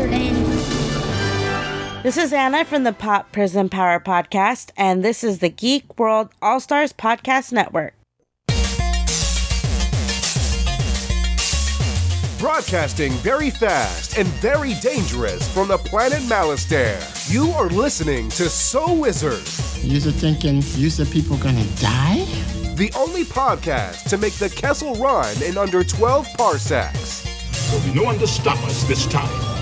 Wizarding. This is Anna from the Pop Prison Power Podcast, and this is the Geek World All Stars Podcast Network. Broadcasting very fast and very dangerous from the planet Malastare. You are listening to So Wizard, You're thinking, you said people gonna die? the only podcast to make the Kessel run in under 12 parsecs. There'll be no one to stop us this time.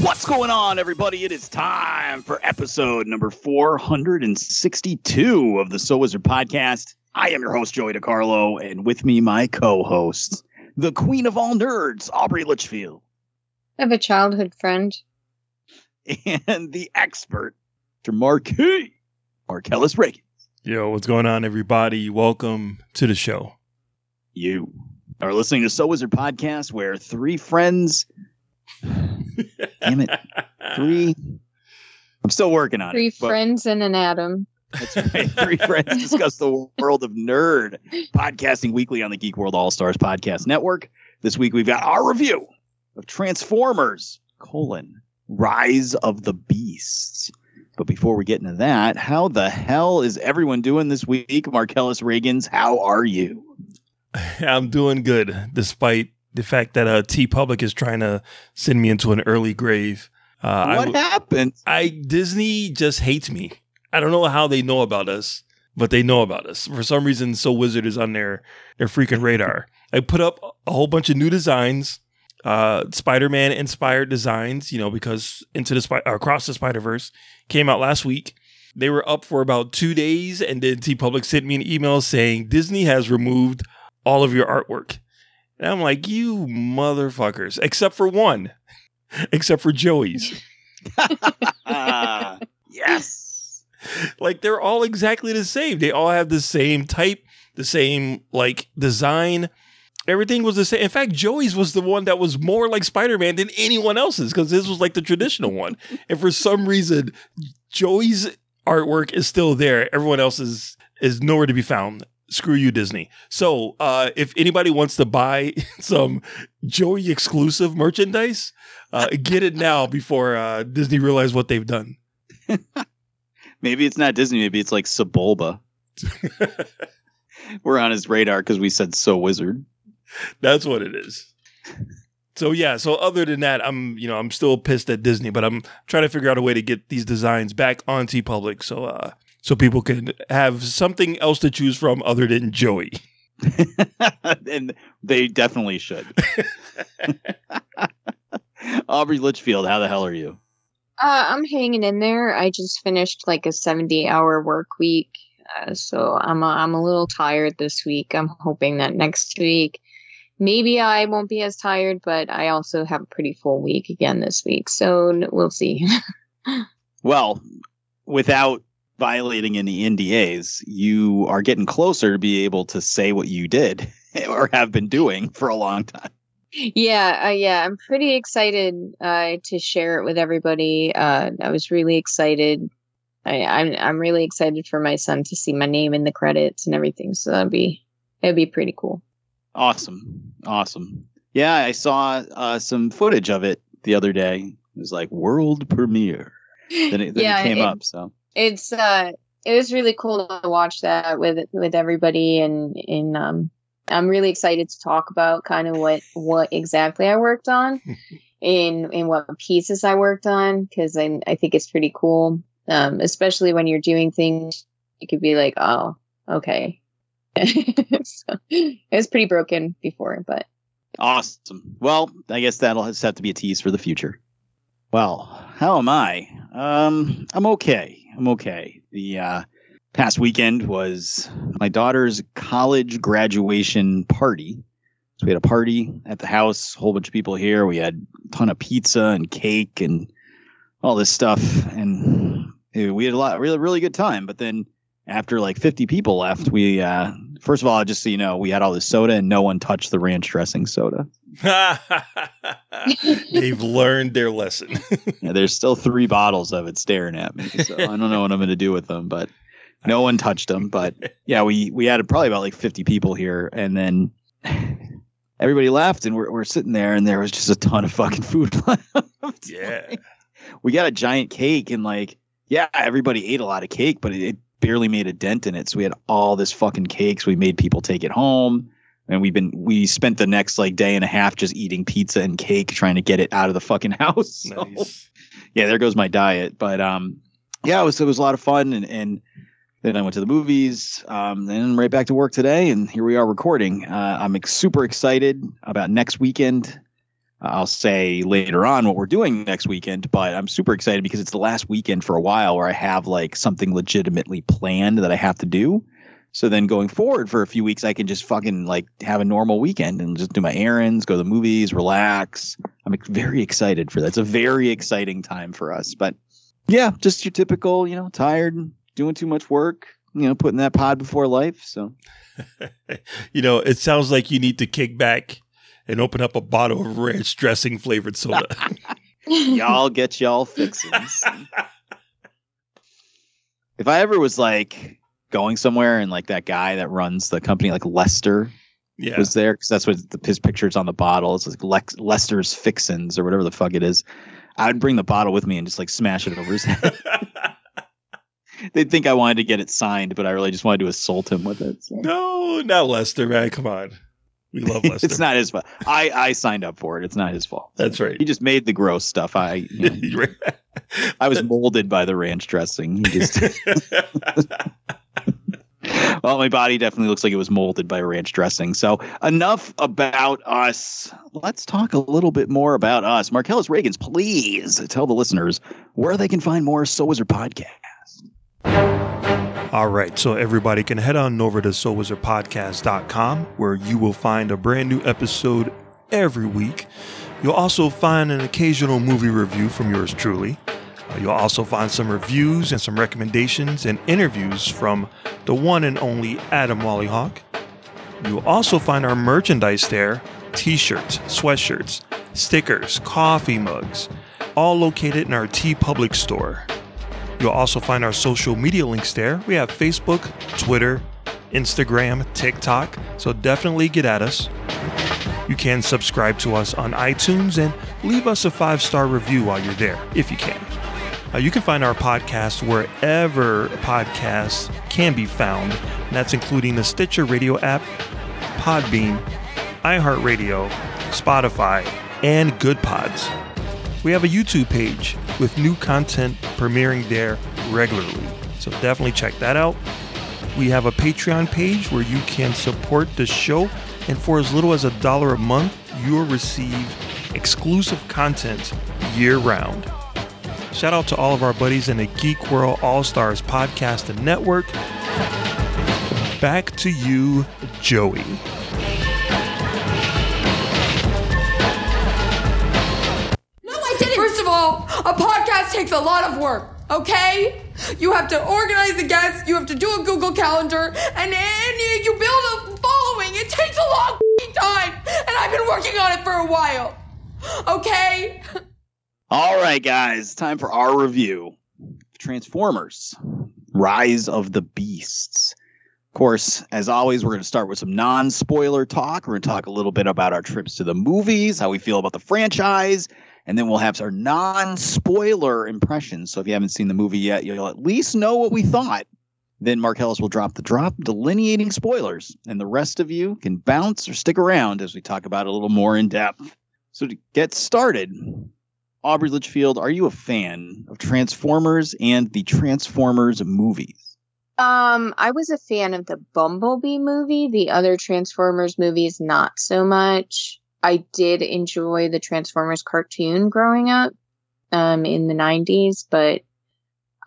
What's going on, everybody? It is time for episode number 462 of the So Wizard podcast. I am your host, Joey DiCarlo, and with me, my co hosts, the queen of all nerds, Aubrey Litchfield, I have a childhood friend. and the expert, Mr. Marquis, Marcellus Reagan. Yo, what's going on, everybody? Welcome to the show. You are listening to So Wizard podcast, where three friends, damn it, three, I'm still working on Three it. Three friends and an Adam. That's right. Three friends discuss the world of nerd. Podcasting weekly on the Geek World All Stars Podcast Network. This week we've got our review of Transformers: colon Rise of the Beasts. But before we get into that, how the hell is everyone doing this week? Marcellus Reagans, how are you? I'm doing good, despite the fact that uh, TeePublic is trying to send me into an early grave. Uh, what I, happened? I Disney just hates me. I don't know how they know about us, but they know about us. For some reason, So Wizard is on their their freaking radar. I put up a whole bunch of new designs, uh, Spider-Man inspired designs. You know, because into the across the Spider Verse came out last week. They were up for about two days, and then TeePublic sent me an email saying Disney has removed all of your artwork. And I'm like, you motherfuckers, except for one, except for Joey's. Ah, yes. like they're all exactly the same. They all have the same type, the same like design. Everything was the same. In fact, Joey's was the one that was more like Spider Man than anyone else's because this was like the traditional one. And for some reason, Joey's artwork is still there. Everyone else's is nowhere to be found. Screw you, Disney. So, uh, if anybody wants to buy some Joey exclusive merchandise, uh, get it now before uh, Disney realize what they've done. Maybe it's not Disney. Maybe it's like Sebulba. We're on his radar because we said so wizard. That's what it is. So yeah, so other than that, I'm you know I'm still pissed at Disney, but I'm trying to figure out a way to get these designs back on TeePublic, so uh so people can have something else to choose from other than Joey. and they definitely should. Aubrey Litchfield, how the hell are you? Uh, I'm hanging in there. I just finished like a 70 hour work week. Uh, so I'm a, I'm a little tired this week. I'm hoping that next week maybe I won't be as tired, but I also have a pretty full week again this week. So we'll see. Well, without violating any NDAs, you are getting closer to be able to say what you did or have been doing for a long time. yeah, uh, yeah, I'm pretty excited uh, to share it with everybody. Uh, I was really excited. I, I'm I'm really excited for my son to see my name in the credits and everything. So that'd be it'd be pretty cool. Awesome. Awesome. Yeah, I saw uh, some footage of it the other day. It was like world premiere. Then it, then Yeah, it came it- up. So It's uh, it was really cool to watch that with with everybody, and and um, I'm really excited to talk about kind of what what exactly I worked on, in in what pieces I worked on, because I I think it's pretty cool. Um, especially when you're doing things, you could be like, oh, okay. so, it was pretty broken before, but awesome. Well, I guess that'll just have to be a tease for the future. Well, how am I? Um, I'm okay. I'm okay. The uh, past weekend was my daughter's college graduation party. So we had a party at the house, a whole bunch of people here. We had a ton of pizza and cake and all this stuff, and we had a lot, really, really good time. But then after like 50 people left, we uh, first of all, just so you know, we had all this soda and no one touched the ranch dressing soda. They've learned their lesson. Yeah, there's still three bottles of it staring at me. So I don't know what I'm going to do with them, but No one touched them, but yeah, we we had probably about like 50 people here, and then everybody left, and we're we're sitting there, and there was just a ton of fucking food left. Yeah. we got a giant cake, and like, yeah, everybody ate a lot of cake, but it, it barely made a dent in it. So we had all this fucking cakes. We made people take it home. And we've been we spent the next like day and a half just eating pizza and cake trying to get it out of the fucking house. So, Nice. yeah, there goes my diet. But um, yeah, it was it was a lot of fun, and and then I went to the movies, um, then right back to work today, and here we are recording. Uh, I'm ex- super excited about next weekend. I'll say later on what we're doing next weekend, but I'm super excited because it's the last weekend for a while where I have like something legitimately planned that I have to do. So then going forward for a few weeks, I can just fucking like have a normal weekend and just do my errands, go to the movies, relax. I'm very excited for that. It's a very exciting time for us. But yeah, just your typical, you know, tired, doing too much work, you know, putting that pod before life. So You know, it sounds like you need to kick back and open up a bottle of ranch dressing flavored soda. y'all get y'all fixins. if I ever was like going somewhere and like that guy that runs the company, like Lester, yeah. was there because that's what the, his picture's on the bottle. It's like Lex, Lester's Fixins or whatever the fuck it is. I would bring the bottle with me and just like smash it over his head. They'd think I wanted to get it signed, but I really just wanted to assault him with it. so. no, not Lester, man. Come on. We love Lester. it's not his fault. I I signed up for it. It's not his fault. That's right. He just made the gross stuff. I you know, I was molded by the ranch dressing. He just well, my body definitely looks like it was molded by ranch dressing. So enough about us. Let's talk a little bit more about us. Marcellus Reagans, please tell the listeners where they can find more So Wizard podcast. All right, so everybody can head on over to SoWizardPodcast.com where you will find a brand new episode every week. You'll also find an occasional movie review from yours truly. Uh, you'll also find some reviews and some recommendations and interviews from the one and only Adam Wallyhawk. You'll also find our merchandise there t shirts, sweatshirts, stickers, coffee mugs, all located in our TeePublic store. You'll also find our social media links there. We have Facebook, Twitter, Instagram, TikTok, so definitely get at us. You can subscribe to us on iTunes and leave us a five star review while you're there, if you can. Uh, you can find our podcast wherever podcasts can be found, and that's including the Stitcher Radio app, Podbean, iHeartRadio, Spotify, and Good Pods. We have a YouTube page with new content premiering there regularly, so definitely check that out. We have a Patreon page where you can support the show, and for as little as a dollar a month, you'll receive exclusive content year round. Shout out to all of our buddies in the Geek World All Stars podcast and network. Back to you, Joey. All, a podcast takes a lot of work, okay? You have to organize the guests, you have to do a Google Calendar, and then you build a following. It takes a long time, and I've been working on it for a while, okay? All right, guys, time for our review. Transformers: Rise of the Beasts. Of course, as always, we're going to start with some non-spoiler talk. We're going to talk a little bit about our trips to the movies, how we feel about the franchise, and then we'll have our non-spoiler impressions. So if you haven't seen the movie yet, you'll at least know what we thought. Then Marcellus will drop the drop, delineating spoilers, and the rest of you can bounce or stick around as we talk about it a little more in depth. So to get started, Aubrey Litchfield, are you a fan of Transformers and the Transformers movies? Um, I was a fan of the Bumblebee movie. The other Transformers movies, not so much. I did enjoy the Transformers cartoon growing up, um, in the '90s, but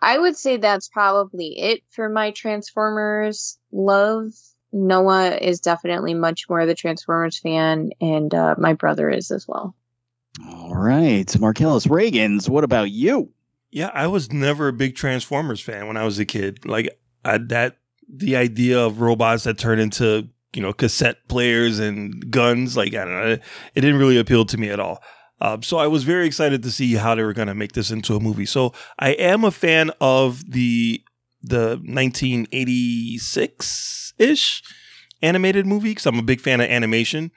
I would say that's probably it for my Transformers love. Noah is definitely much more of the Transformers fan, and uh, my brother is as well. All right, Marcellus Reagans, what about you? Yeah, I was never a big Transformers fan when I was a kid. Like I, that, the idea of robots that turn into you know cassette players and guns, like I don't know, it didn't really appeal to me at all. Um, so I was very excited to see how they were going to make this into a movie. So I am a fan of the the 1986 ish animated movie because I'm a big fan of animation.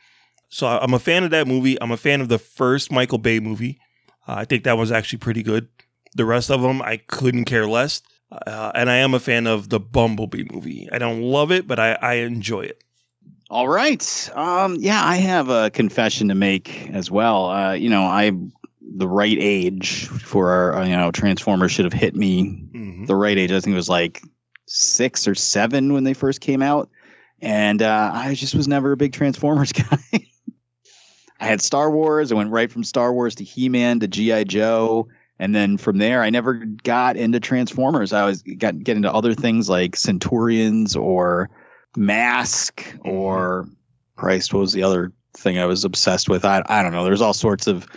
So I'm a fan of that movie. I'm a fan of the first Michael Bay movie. Uh, I think that was actually pretty good. The rest of them, I couldn't care less. Uh, and I am a fan of the Bumblebee movie. I don't love it, but I, I enjoy it. All right. Um, yeah, I have a confession to make as well. Uh, you know, I the right age for our uh, you know Transformers should have hit me Mhm. the right age. I think it was like six or seven when they first came out, and uh, I just was never a big Transformers guy. I had Star Wars. I went right from Star Wars to He Man to GI Joe, and then from there, I never got into Transformers. I was got get into other things like Centurions or Mask or Christ. What was the other thing I was obsessed with? I I don't know. There's all sorts of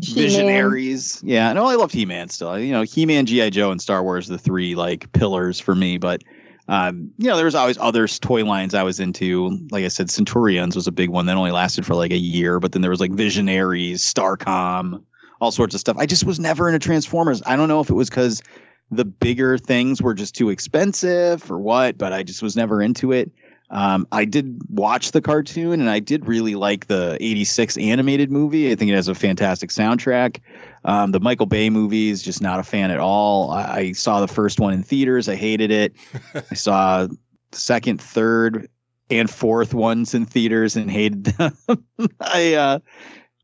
He-Man. visionaries. Yeah, no, I loved He Man still. You know, He Man, GI Joe, and Star Wars, the three like pillars for me. But um, you know, there was always other toy lines I was into. Like I said, Centurions was a big one that only lasted for like a year. But then there was like Visionaries, Starcom, all sorts of stuff. I just was never into Transformers. I don't know if it was because the bigger things were just too expensive or what, but I just was never into it. Um, I did watch the cartoon and I did really like the 86 animated movie. I think it has a fantastic soundtrack. Um, the Michael Bay movie is just not a fan at all. I, I saw the first one in theaters. I hated it. I saw the second, third, and fourth ones in theaters and hated them. I uh,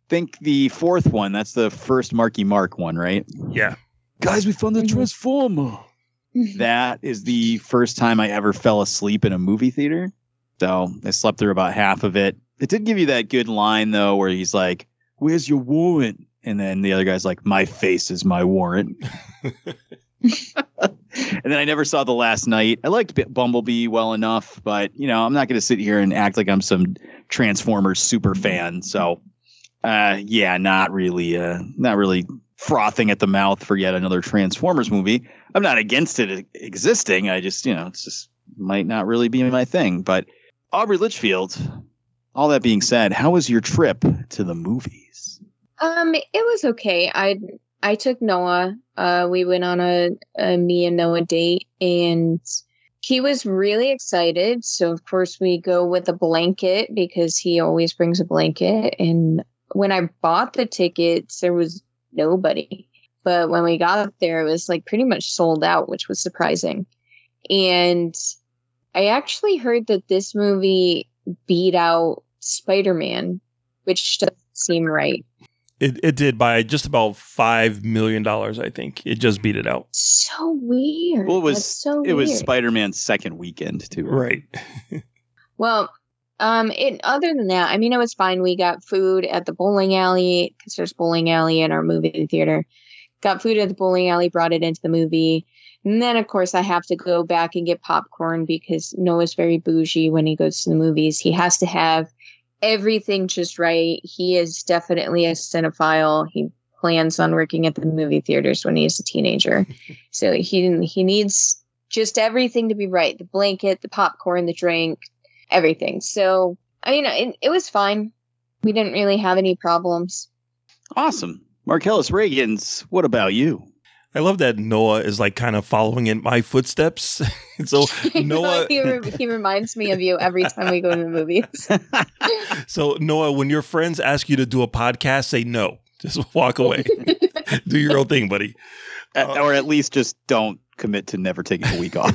think the fourth one, that's the first Marky Mark one, right? Yeah. Guys, we found the Mhm. Transformer that is the first time I ever fell asleep in a movie theater. So I slept through about half of it. It did give you that good line though, where he's like, "Where's your warrant?" And then the other guy's like, "My face is my warrant." and then I never saw the last night. I liked B- Bumblebee well enough, but you know, I'm not going to sit here and act like I'm some Transformers super fan. So, uh, yeah, not really, uh, not really frothing at the mouth for yet another Transformers movie. I'm not against it existing. I just, you know, it's just might not really be my thing. But Aubrey Litchfield. All that being said, how was your trip to the movies? Um, it was okay. I I took Noah. Uh, we went on a, a me and Noah date, and he was really excited. So of course we go with a blanket because he always brings a blanket. And when I bought the tickets, there was nobody. But when we got there, it was like pretty much sold out, which was surprising. And I actually heard that this movie beat out Spider Man, which doesn't seem right. It, it did by just about $5 million, I think. It just beat it out. So weird. Well, it was That's so it was. Spider-Man's second weekend too. Right. Well, um, it, other than that, I mean, it was fine. We got food at the bowling alley because there's bowling alley in our movie theater. Got food at the bowling alley, brought it into the movie. And then, of course, I have to go back and get popcorn because Noah's very bougie when he goes to the movies. He has to have everything just right. He is definitely a cinephile. He plans on working at the movie theaters when he's a teenager. so he he needs just everything to be right. The blanket, the popcorn, the drink, everything. So, I mean, it, it was fine. We didn't really have any problems. Awesome. Marcellus Reagans, what about you? I love that Noah is like kind of following in my footsteps. so Noah, he, re- he reminds me of you every time we go to the movies. so Noah, when your friends ask you to do a podcast, say no. Just walk away. do your own thing, buddy. Uh, or at least just don't commit to never taking a week off.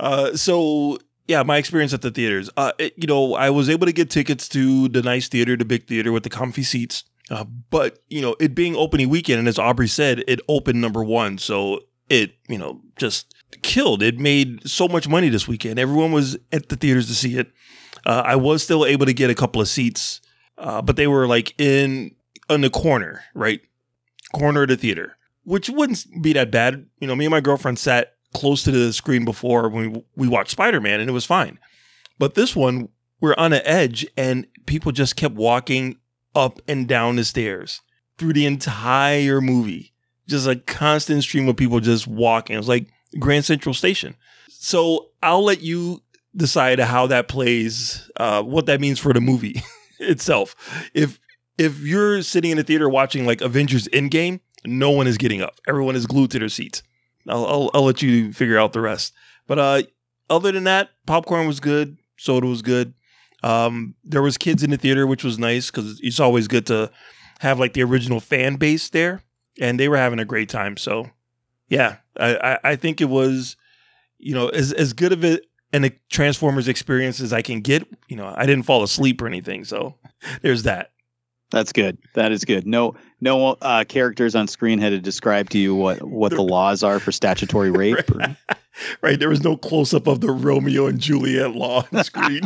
Uh, so yeah, my experience at the theaters. Uh, it, you know, I was able to get tickets to the nice theater, the big theater with the comfy seats. Uh, but you know, it being opening weekend, and as Aubrey said, it opened number one, so it you know just killed. It made so much money this weekend. Everyone was at the theaters to see it. Uh, I was still able to get a couple of seats, uh, but they were like in in the corner, right corner of the theater, which wouldn't be that bad. You know, me and my girlfriend sat close to the screen before when we, we watched Spider Man, and it was fine. But this one, we're on an edge, and people just kept walking up and down the stairs through the entire movie. Just a constant stream of people just walking. It was like Grand Central Station. So I'll let you decide how that plays, uh, what that means for the movie itself. If if you're sitting in a theater watching like Avengers Endgame, no one is getting up. Everyone is glued to their seats. I'll, I'll I'll let you figure out the rest. But uh, other than that, popcorn was good. Soda was good. Um, there was kids in the theater, which was nice because it's always good to have like the original fan base there, and they were having a great time. So, yeah, I I, I think it was, you know, as as good of it and a Transformers experience as I can get. You know, I didn't fall asleep or anything, so there's that. That's good. That is good. No, no uh, characters on screen had to describe to you what what the laws are for statutory rape. or- Right, there was no close up of the Romeo and Juliet law on screen.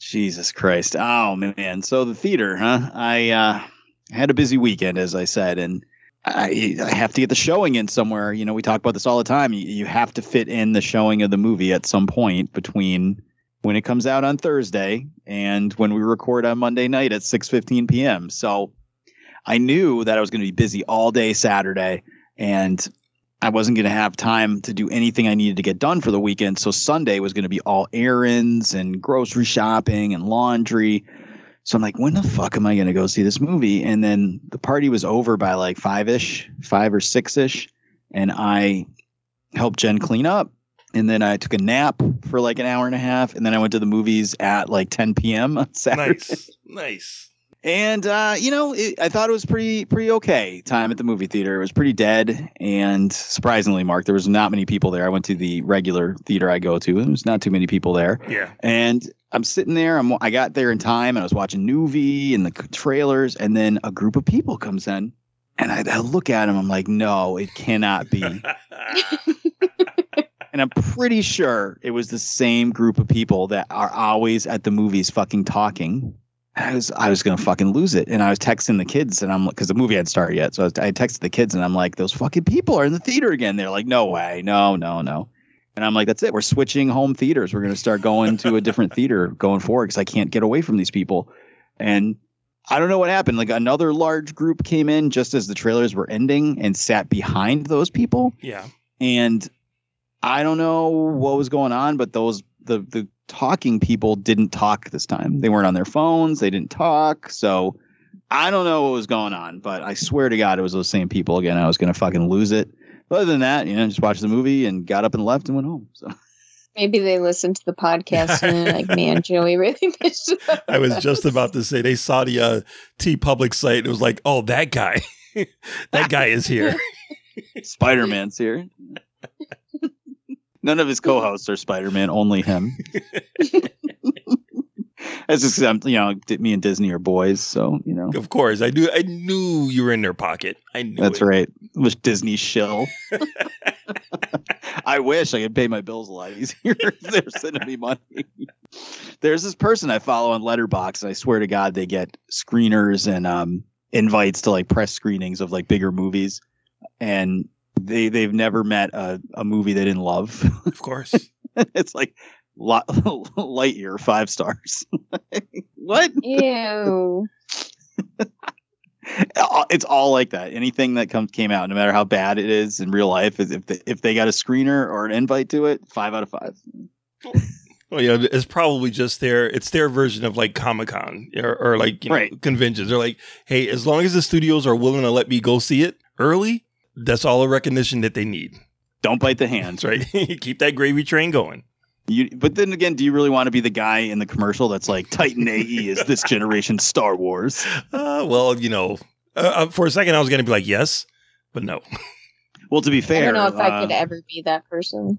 Jesus Christ. Oh man. So the theater, huh? I uh had a busy weekend as I said and I, I have to get the showing in somewhere. You know, we talk about this all the time. You, you have to fit in the showing of the movie at some point between when it comes out on Thursday and when we record on Monday night at 6:15 p.m. So I knew that I was going to be busy all day Saturday and I wasn't going to have time to do anything I needed to get done for the weekend. So Sunday was going to be all errands and grocery shopping and laundry. So I'm like, when the fuck am I going to go see this movie? And then the party was over by like five ish, five or six ish. And I helped Jen clean up. And then I took a nap for like an hour and a half. And then I went to the movies at like 10 p.m. on Saturday. nice, nice. And uh, you know, it, I thought it was pretty pretty okay time at the movie theater. It was pretty dead, and surprisingly, Mark, there was not many people there. I went to the regular theater I go to, and there was not too many people there. Yeah. And I'm sitting there. I'm I got there in time, and I was watching Noovie and the trailers, and then a group of people comes in, and I, I look at them. I'm like, no, it cannot be. and I'm pretty sure it was the same group of people that are always at the movies fucking talking. I was I was gonna fucking lose it, and I was texting the kids, and I'm because the movie hadn't started yet, so I, was, I texted the kids, and I'm like, those fucking people are in the theater again. They're like, no way, no, no, no. And I'm like, that's it. We're switching home theaters. We're gonna start going to a different theater going forward because I can't get away from these people. And I don't know what happened. Like another large group came in just as the trailers were ending and sat behind those people yeah. and I don't know what was going on, but those the the talking people didn't talk this time. They weren't on their phones. They didn't talk. So I don't know what was going on, but I swear to God, it was those same people again. I was gonna fucking lose it. But other than that, you know, just watched the movie and got up and left and went home. So Maybe they listened to the podcast and they're like, man, Joey really missed. I was just about to say they saw the uh, TeePublic site. And it was like, oh, that guy, that guy is here. Spider Man's here. None of his co-hosts are Spider Man, only him. That's just I'm, you know, me and Disney are boys, so you know. Of course, I knew. I knew you were in their pocket. I knew. That's it. right. Was Disney shill. I wish I could pay my bills a lot easier if they're sending me money. There's this person I follow on Letterboxd, and I swear to God, they get screeners and um, invites to like press screenings of like bigger movies, and they they've never met a, a movie they didn't love. Of course. it's like Li- Lightyear, five stars. what? Ew. it's all like that. Anything that comes came out, no matter how bad it is in real life, is if they, if they got a screener or an invite to it, five out of five. Well, yeah, it's probably just their it's their version of like Comic Con or, or like you know, Right. conventions. They're like, hey, as long as the studios are willing to let me go see it early, that's all the recognition that they need. Don't bite the hand. That's right. Keep that gravy train going. You, but then again, do you really want to be the guy in the commercial that's like Titan AE is this generation Star Wars? Uh, well, you know, uh, uh, for a second I was going to be like, yes, but no. Well, to be fair, I don't know if I uh, could ever be that person.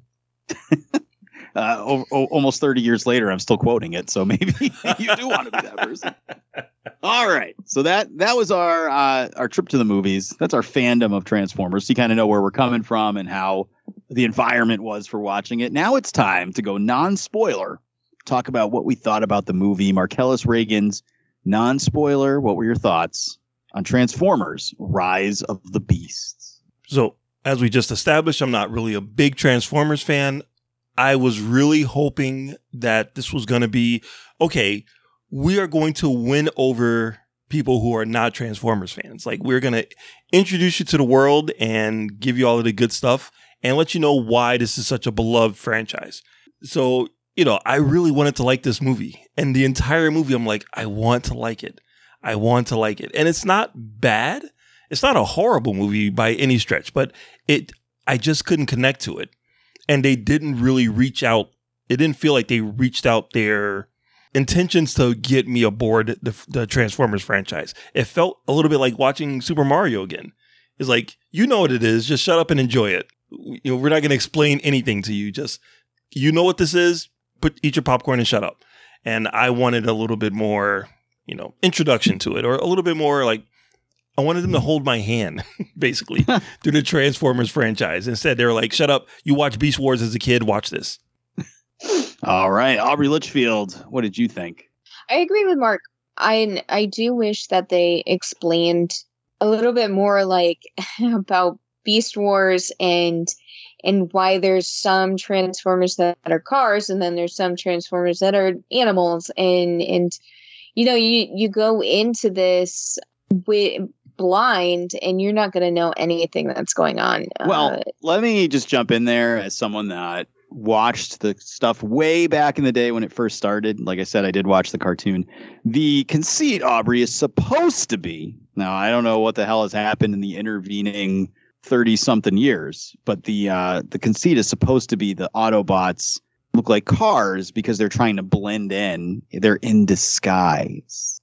Uh, o- o- almost 30 years later, I'm still quoting it. So maybe you do want to be that person. All right. So that that was our uh, our trip to the movies. That's our fandom of Transformers. You kind of know where we're coming from and how the environment was for watching it. Now it's time to go non-spoiler. Talk about what we thought about the movie. Marcellus Reagan's non-spoiler. What were your thoughts on Transformers: Rise of the Beasts? So, as we just established, I'm not really a big Transformers fan. I was really hoping that this was going to be okay. We are going to win over people who are not Transformers fans. Like, we're going to introduce you to the world and give you all of the good stuff and let you know why this is such a beloved franchise. So, you know, I really wanted to like this movie. And the entire movie, I'm like, I want to like it. I want to like it. And it's not bad it's not a horrible movie by any stretch, but it I just couldn't connect to it. And they didn't really reach out. It didn't feel like they reached out their intentions to get me aboard the, the Transformers franchise. It felt a little bit like watching Super Mario again. It's like, you know what it is, just shut up and enjoy it. You know, we're not going to explain anything to you. Just, you know what this is, put eat your popcorn and shut up. And I wanted a little bit more, you know, introduction to it or a little bit more like I wanted them to mm-hmm. hold my hand, basically, through the Transformers franchise. Instead, they were like, shut up. You watch Beast Wars as a kid, watch this. All right, Aubrey Litchfield, what did you think? I agree with Mark. I I do wish that they explained a little bit more like about Beast Wars and and why there's some transformers that are cars and then there's some transformers that are animals and and you know you you go into this with blind and you're not going to know anything that's going on Well, Uh, let me just jump in there as someone that watched the stuff way back in the day when it first started. Like I said, I did watch the cartoon. The conceit, Aubrey, is supposed to be now, I don't know what the hell has happened in the intervening 30 something years, but the uh, the conceit is supposed to be the Autobots look like cars because they're trying to blend in. They're in disguise.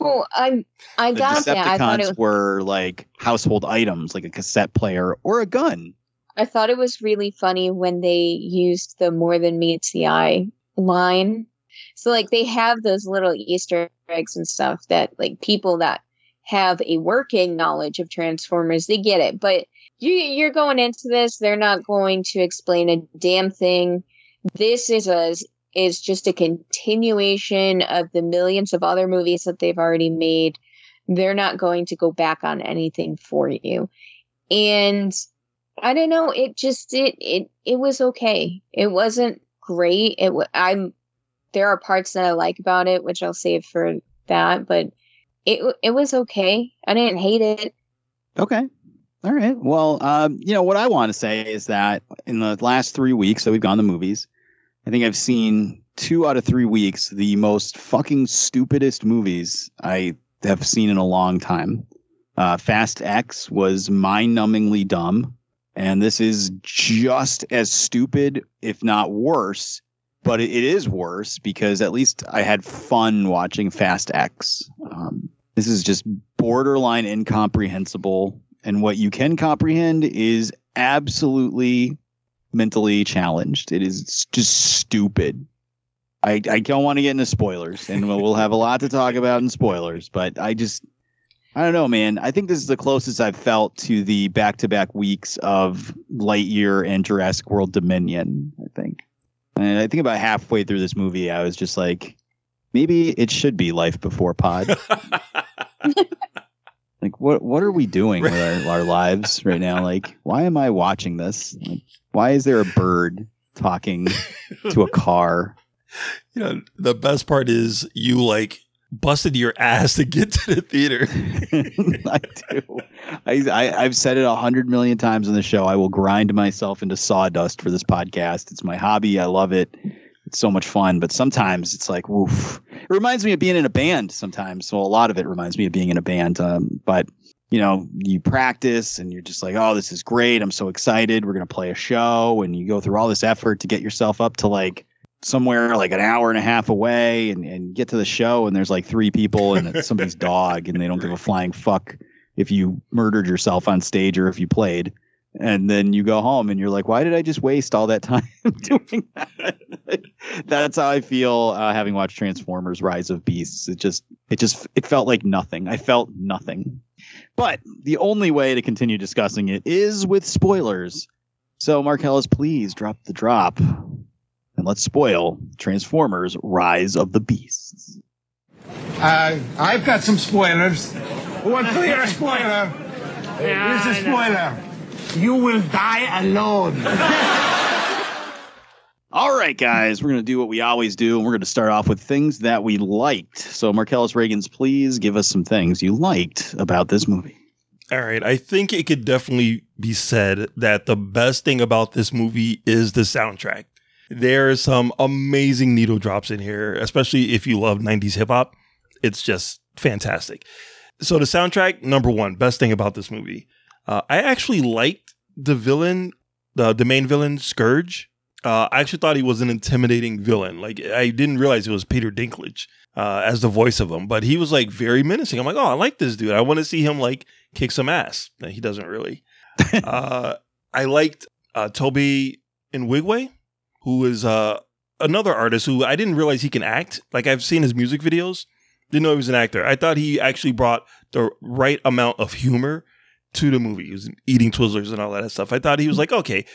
Well i i The got that i thought it Decepticons were like household items, like a cassette player or a gun. I thought it was really funny when they used the more than meets the eye line. So like they have those little Easter eggs and stuff that like people that have a working knowledge of Transformers, they get it. But you you're going into this, they're not going to explain a damn thing. This is a is just a continuation of the millions of other movies that they've already made. They're not going to go back on anything for you. And I don't know. It just it it it was okay. It wasn't great. It I'm there are parts that I like about it, which I'll save for that. But it it was okay. I didn't hate it. Okay. All right. Well, um, you know what I want to say is that in the last three weeks that we've gone to movies, I think I've seen two out of three weeks the most fucking stupidest movies I have seen in a long time. Uh, Fast X was mind-numbingly dumb, and this is just as stupid, if not worse. But it, it is worse because at least I had fun watching Fast X. Um, this is just borderline incomprehensible. And what you can comprehend is absolutely mentally challenged. It is just stupid. I, I don't want to get into spoilers, and we'll we'll have a lot to talk about in spoilers, but I just, I don't know, man. I think this is the closest I've felt to the back to back weeks of Lightyear and Jurassic World Dominion, I think. And I think about halfway through this movie, I was just like, maybe it should be Life Before Pod. like what what are we doing with our, our lives right now like why am i watching this like, why is there a bird talking to a car? You know, the best part is you like busted your ass to get to the theater. i do. I, I i've said it a hundred million times on the show. I will grind myself into sawdust for this podcast. It's my hobby. I love it. It's so much fun. But sometimes it's like woof it reminds me of being in a band sometimes. So a lot of it reminds me of being in a band um, but you know you practice and you're just like oh this is great. I'm so excited. We're going to play a show. And you go through all this effort to get yourself up to like somewhere like an hour and a half away and, and get to the show and there's like three people and it's somebody's dog and they don't give a flying fuck if you murdered yourself on stage or if you played. And then you go home and you're like why did i just waste all that time doing that? That's how i feel uh, having watched transformers rise of beasts. It just it just it felt like nothing. I felt nothing but the only way to continue discussing it is with spoilers so Marcellus please drop the drop and let's spoil transformers rise of the beasts Uh, I've got some spoilers. Who wants to hear spoiler? Here's a spoiler. You will die alone. All right, guys, we're going to do what we always do, and we're going to start off with things that we liked. So, Marcellus Reagans, please give us some things you liked about this movie. All right. I think it could definitely be said that the best thing about this movie is the soundtrack. There are some amazing needle drops in here, especially if you love 90s hip hop. It's just fantastic. So, the soundtrack, number one, best thing about this movie. Uh, I actually liked the villain, the the main villain, Scourge. Uh, I actually thought he was an intimidating villain. Like I didn't realize it was Peter Dinklage uh, as the voice of him, but he was like very menacing. I'm like, oh, I like this dude. I want to see him like kick some ass. And he doesn't really. uh, I liked uh, Toby in Wigway, who is uh, another artist who I didn't realize he can act. Like I've seen his music videos, didn't know he was an actor. I thought he actually brought the right amount of humor to the movie. He was eating Twizzlers and all that stuff. I thought he was like, okay,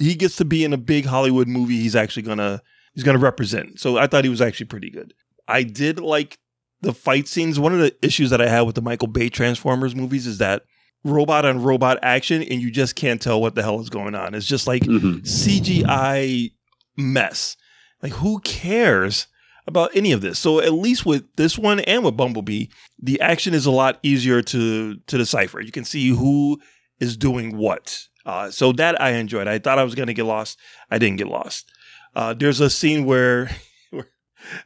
he gets to be in a big Hollywood movie. He's actually gonna he's gonna represent. So I thought he was actually pretty good. I did like the fight scenes. One of the issues that I have with the Michael Bay Transformers movies is that robot on robot action, and you just can't tell what the hell is going on. It's just like Mhm. CGI mess. Like who cares about any of this? So at least with this one and with Bumblebee, the action is a lot easier to to decipher. You can see who is doing what. Uh, so that I enjoyed. I thought I was going to get lost. I didn't get lost. Uh, there's a scene where, where,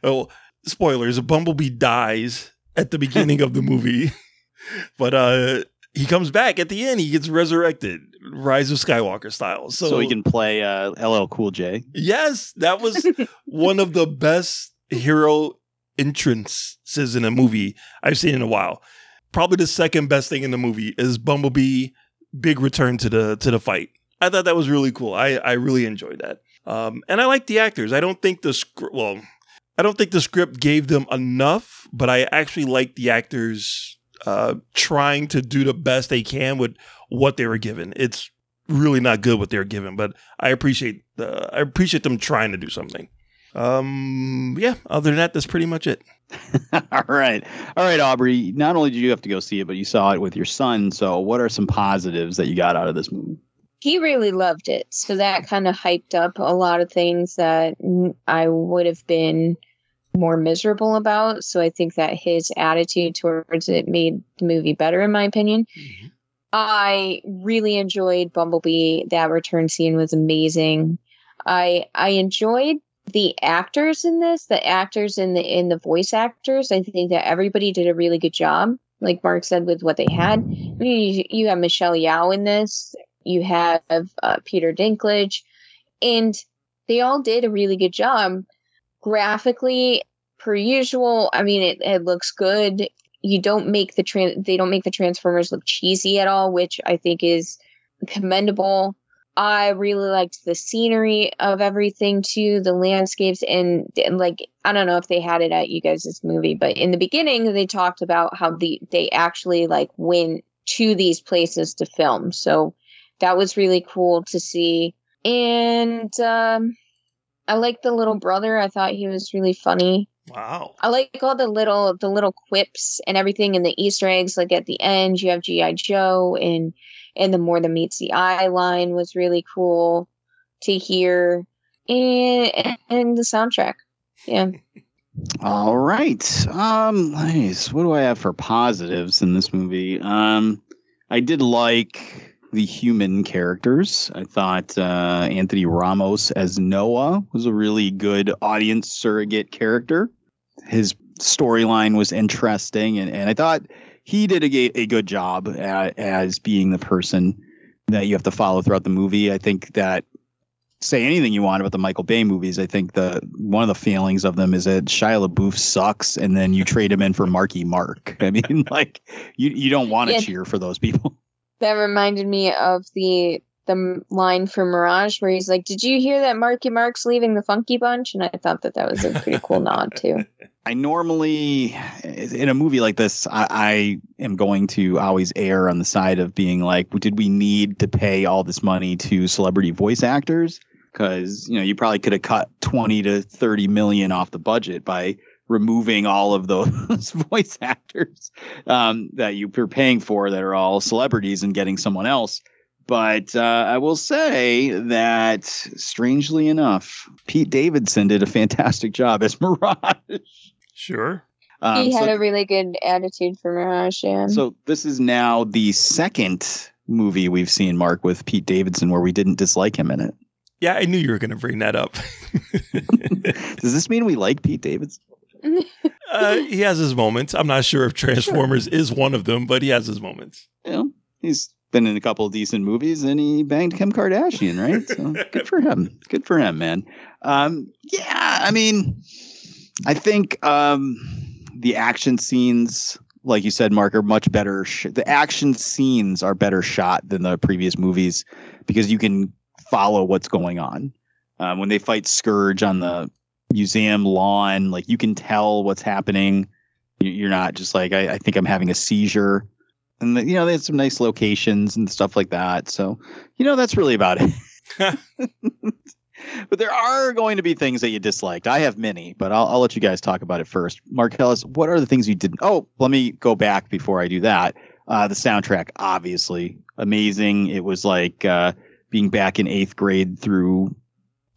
oh, spoilers, Bumblebee dies at the beginning of the movie, but uh, he comes back at the end. He gets resurrected, Rise of Skywalker style. So, So, he can play uh, LL Cool J. Yes, that was one of the best hero entrances in a movie I've seen in a while. Probably the second best thing in the movie is Bumblebee big return to the to the fight. I thought that was really cool. I I really enjoyed that. Um, and I like the actors. I don't think the script well, I don't think the script gave them enough, but I actually like the actors uh, trying to do the best they can with what they were given. It's really not good what they're given, but I appreciate the I appreciate them trying to do something. Um, yeah. Other than that, that's pretty much it. All right. All right, Aubrey. Not only did you have to go see it, but you saw it with your son. So, what are some positives that you got out of this movie? he really loved it. So that kind of hyped up a lot of things that I would have been more miserable about. So I think that his attitude towards it made the movie better, in my opinion. I really enjoyed Bumblebee. That return scene was amazing. I I enjoyed the actors in this, the actors in the in the voice actors. I think that everybody did a really good job. Like Mark said, with what they had, you, you have Michelle Yeoh in this. You have uh, Peter Dinklage, and they all did a really good job. Graphically, per usual, I mean, it, it looks good. You don't make the tran- they don't make the Transformers look cheesy at all, which I think is commendable. I really liked the scenery of everything too, the landscapes, and, and like I don't know if they had it at you guys' movie, but in the beginning they talked about how the they actually like went to these places to film. So that was really cool to see. And um, I like the little brother. I thought he was really funny. Wow. I like all the little the little quips and everything and the Easter eggs. Like at the end, you have GI Joe and and the more than meets the eye line was really cool to hear, and and the soundtrack. Yeah, All right. Um, nice. What do I have for positives in this movie? Um, I did like the human characters. I thought uh, Anthony Ramos as Noah was a really good audience surrogate character. His storyline was interesting, and, and I thought he did a, a good job a as being the person that you have to follow throughout the movie. I think that say anything you want about the Michael Bay movies. I think the one of the failings of them is that Shia LaBeouf sucks, and then you trade him in for Marky Mark. I mean, like you you don't want to Yeah. cheer for those people. that reminded me of the the line from Mirage where he's like, "Did you hear that Marky Mark's leaving the Funky Bunch?" And I thought that that was a pretty cool nod too. I normally, in a movie like this, I, I am going to always err on the side of being like, did we need to pay all this money to celebrity voice actors? Because you know, you probably could have cut twenty to thirty million off the budget by removing all of those voice actors um, that you're paying for that are all celebrities and getting someone else. But uh, I will say that, strangely enough, Pete Davidson did a fantastic job as Mirage. Sure. Um, he had so, a really good attitude for Mirage. Yeah. so this is now the second movie we've seen Mark with Pete Davidson where we didn't dislike him in it. Yeah, I knew you were going to bring that up. Does this mean we like Pete Davidson? uh, he has his moments. I'm not sure if Transformers is one of them, but he has his moments. You know, he's been in a couple decent movies, and he banged Kim Kardashian, right? So good for him. Good for him, man. Um, yeah, I mean, I think um, the action scenes, like you said, Mark, are much better. Sh- the action scenes are better shot than the previous movies because you can follow what's going on. Um, when they fight Scourge on the museum lawn, like you can tell what's happening. You- You're not just like I, I think I'm having a seizure, and the, you know they had some nice locations and stuff like that. So you know that's really about it. but there are going to be things that you disliked. I have many, but I'll, I'll let you guys talk about it first. Marcellus, what are the things you didn't? Oh, let me go back before I do that. Uh, the soundtrack, obviously amazing. It was like uh, being back in eighth grade through,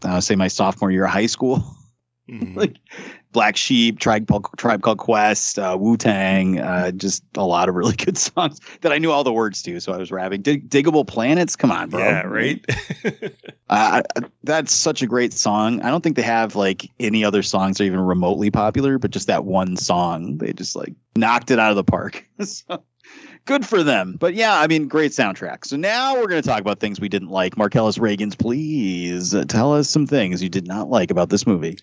uh, say, my sophomore year of high school. Mhm. like Black Sheep, Tribe Called, Tribe Called Quest, uh, Wu Tang, uh, just a lot of really good songs that I knew all the words to. So I was rapping. Dig- Digable Planets, come on, bro. yeah, right. Uh, that's such a great song. I don't think they have like any other songs that are even remotely popular, but just that one song, they just like knocked it out of the park. so, good for them. But yeah, I mean, great soundtrack. So now we're going to talk about things we didn't like. Marcellus Reagans, please uh, tell us some things you did not like about this movie.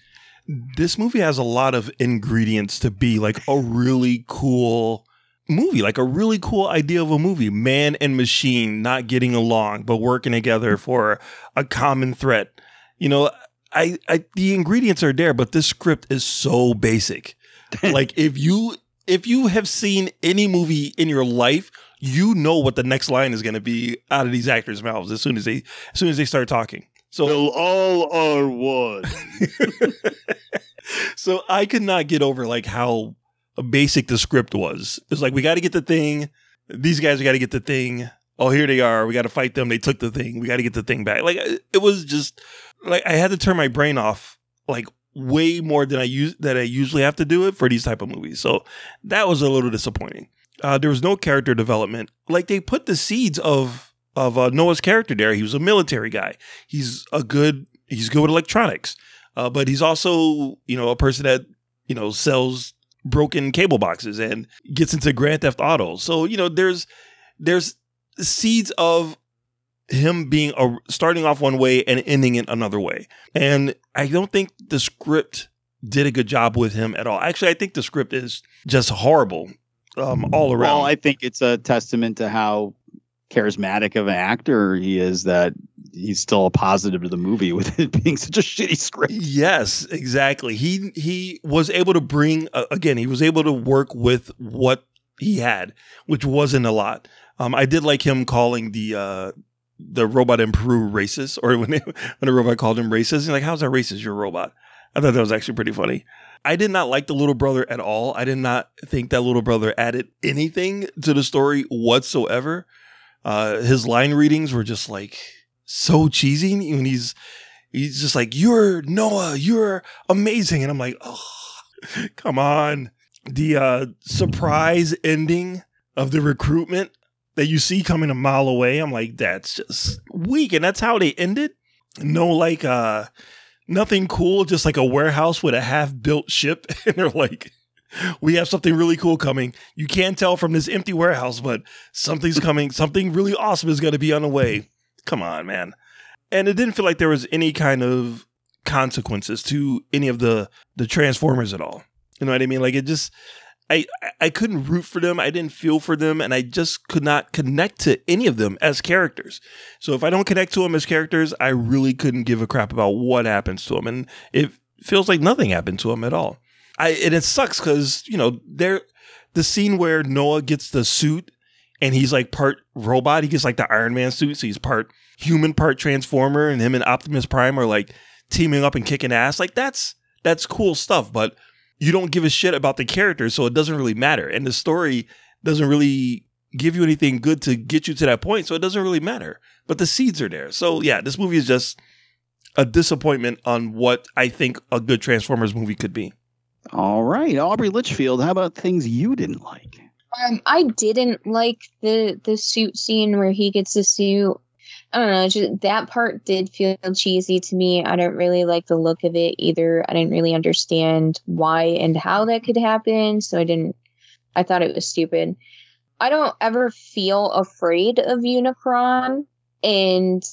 This movie has a lot of ingredients to be like a really cool movie, like a really cool idea of a movie. Man and machine not getting along, but working together for a common threat. You know, I, I the ingredients are there, but this script is so basic. like if you if you have seen any movie in your life, you know what the next line is going to be out of these actors' mouths as soon as they as soon as they start talking. So all are one. so I could not get over like how basic the script was. It's like we got to get the thing. These guys got to get the thing. Oh, here they are. We got to fight them. They took the thing. We got to get the thing back. Like it was just like I had to turn my brain off like way more than I use that I usually have to do it for these type of movies. So that was a little disappointing. Uh, there was no character development. Like they put the seeds of of uh, Noah's character there. He was a military guy. He's a good. He's good with electronics. Uh, but he's also, you know, a person that, you know, sells broken cable boxes and gets into Grand Theft Auto. So, you know, there's there's seeds of him being a, starting off one way and ending it another way. And I don't think the script did a good job with him at all. Actually, I think the script is just horrible um, all around. Well, I think it's a testament to how charismatic of an actor he is that he's still a positive to the movie with it being such a shitty script. Yes, exactly. He he was able to bring uh, again. He was able to work with what he had, which wasn't a lot. Um, I did like him calling the uh, the robot in Peru racist, or when when the robot called him racist. He's like, "How's that racist? You're a robot." I thought that was actually pretty funny. I did not like the little brother at all. I did not think that little brother added anything to the story whatsoever. Uh, his line readings were just like so cheesy when he's he's just like, You're Noah, you're amazing. And I'm like, Oh, come on. The uh, surprise ending of the recruitment that you see coming a mile away, I'm like, That's just weak. And that's how they ended. No, like, uh, nothing cool, just like a warehouse with a half built ship. And they're like, we have something really cool coming. You can't tell from this empty warehouse, but something's coming. Something really awesome is going to be on the way. Come on, man. And it didn't feel like there was any kind of consequences to any of the the Transformers at all. You know what I mean? Like it just I I couldn't root for them. I didn't feel for them and I just could not connect to any of them as characters. So if I don't connect to them as characters, I really couldn't give a crap about what happens to them and it feels like nothing happened to them at all. I and it sucks cuz you know, there the scene where Noah gets the suit and he's like part robot. He gets like the Iron Man suit, so he's part human, part Transformer, and him and Optimus Prime are like teaming up and kicking ass. Like that's that's cool stuff, but you don't give a shit about the characters, so it doesn't really matter. And the story doesn't really give you anything good to get you to that point, so it doesn't really matter. But the seeds are there. So yeah, this movie is just a disappointment on what I think a good Transformers movie could be. All right, Aubrey Litchfield, how about things you didn't like? Um, I didn't like the the suit scene where he gets the suit. I don't know, just that part did feel cheesy to me. I don't really like the look of it either. I didn't really understand why and how that could happen, so I didn't. I thought it was stupid. I don't ever feel afraid of Unicron, and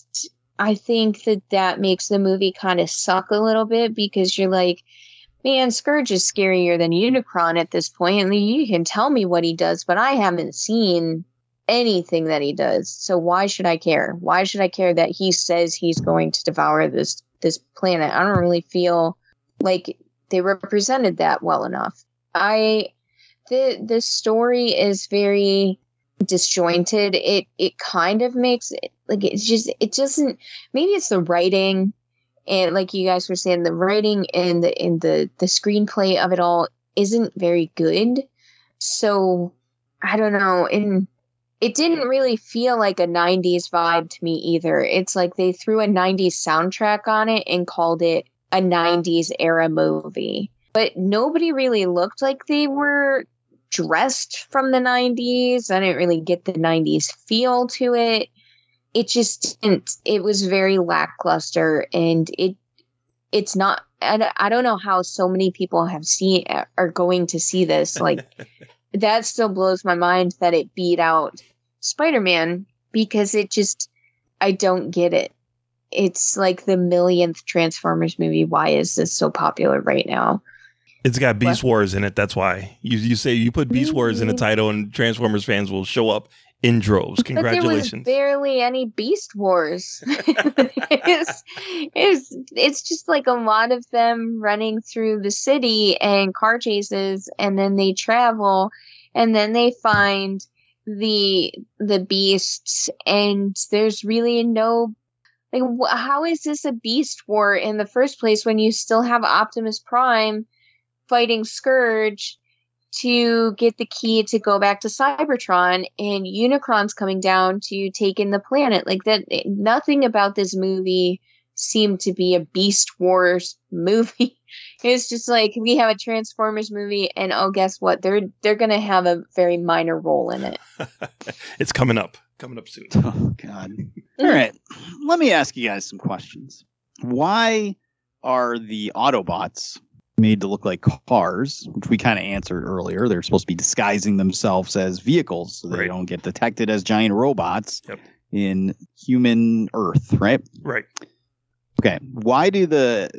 I think that that makes the movie kind of suck a little bit because you're like, man, Scourge is scarier than Unicron at this point. And you can tell me what he does, but I haven't seen anything that he does. So why should I care? Why should I care that he says he's going to devour this this planet? I don't really feel like they represented that well enough. I the this story is very disjointed. It it kind of makes it like it's just it doesn't maybe it's the writing and like you guys were saying the writing and the in the the screenplay of it all isn't very good. So I don't know and it didn't really feel like a 90s vibe to me either. It's like they threw a 90s soundtrack on it and called it a 90s era movie. But nobody really looked like they were dressed from the 90s. I didn't really get the 90s feel to it. It just didn't, it was very lackluster and it, it's not, I, I don't know how so many people have seen, are going to see this. Like, that still blows my mind that it beat out Spider Man because it just, I don't get it. It's like the millionth Transformers movie. Why is this so popular right now? It's got Beast Wars in it. That's why you you say you put Beast Wars in the title, and Transformers fans will show up in droves. Congratulations! But there was barely any Beast Wars. it's, it's it's just like a lot of them running through the city and car chases, and then they travel, and then they find the the beasts, and there's really no like how is this a beast war in the first place when you still have Optimus Prime fighting Scourge to get the key to go back to Cybertron and Unicron's coming down to take in the planet. Like that eh, nothing about this movie seemed to be a beast wars movie. It's just like we have a transformers movie and oh guess what? They're they're gonna have a very minor role in it. It's coming up. Coming up soon. Oh god. Mm-hmm. All right. Let me ask you guys some questions. Why are the autobots made to look like cars, which we kind of answered earlier. They're supposed to be disguising themselves as vehicles so they Right. don't get detected as giant robots Yep. in human Earth, right? right Okay. Why do the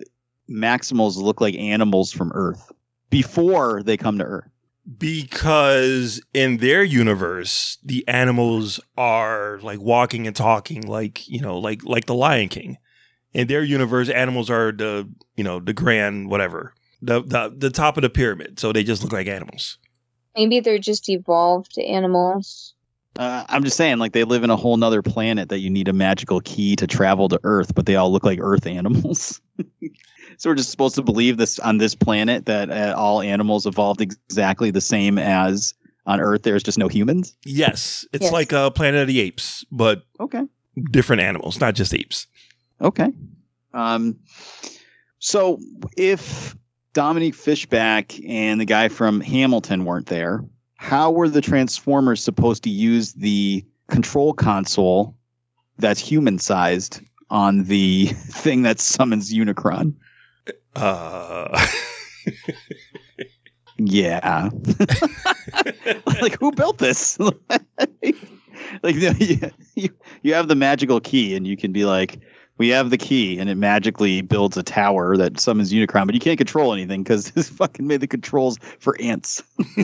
Maximals look like animals from Earth before they come to Earth? because in their universe the animals are like walking and talking like you know like like the lion king in their universe animals are the you know the grand whatever the the, the top of the pyramid so they just look like animals maybe they're just evolved animals Uh, I'm just saying, like they live in a whole nother planet that you need a magical key to travel to Earth, but they all look like Earth animals. so we're just supposed to believe this on this planet that uh, all animals evolved exactly the same as on Earth. There's just no humans. yes it's Yes. like a planet of the apes but Okay. different animals not just apes Okay. Um. So if Dominique Fishback and the guy from Hamilton weren't there, how were the Transformers supposed to use the control console that's human sized on the thing that summons Unicron? uh Yeah. like who built this? like you, you you have the magical key and you can be like we have the key and it magically builds a tower that summons Unicron, but you can't control anything because this fucking made the controls for ants.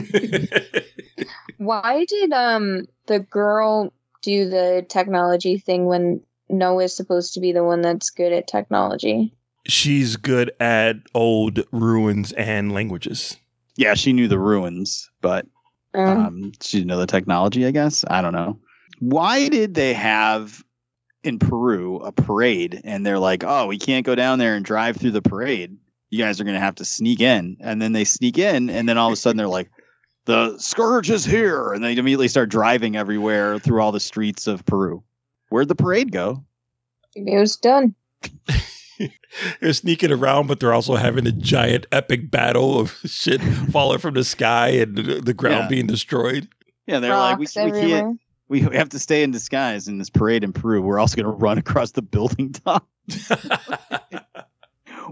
why did um the girl do the technology thing when noah's supposed to be the one that's good at technology she's good at old ruins and languages Yeah, she knew the ruins, but um, um, she didn't know the technology, I guess. I don't know. Why did they have in Peru a parade and they're like, oh, we can't go down there and drive through the parade. You guys are going to have to sneak in. And then they sneak in, and then all of a sudden they're like, the scourge is here. And they immediately start driving everywhere through all the streets of Peru. Where'd the parade go? it was done they're sneaking around, but they're also having a giant epic battle of shit falling from the sky and the, the ground Yeah. being destroyed. Yeah, they're like, we, we can't. We we have to stay in disguise in this parade in Peru. We're also going to run across the building top.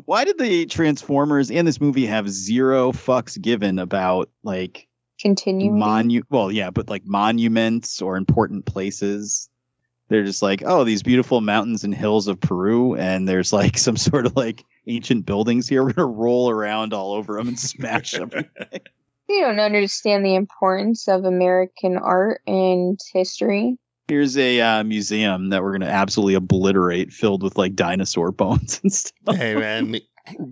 Why did the Transformers in this movie have zero fucks given about like Continuing. monu well yeah but like monuments or important places they're just like oh these beautiful mountains and hills of peru and there's like some sort of like ancient buildings here we're gonna roll around all over them and smash them they don't understand the importance of American art and history. here's a uh, museum that we're gonna absolutely obliterate filled with like dinosaur bones and stuff hey man,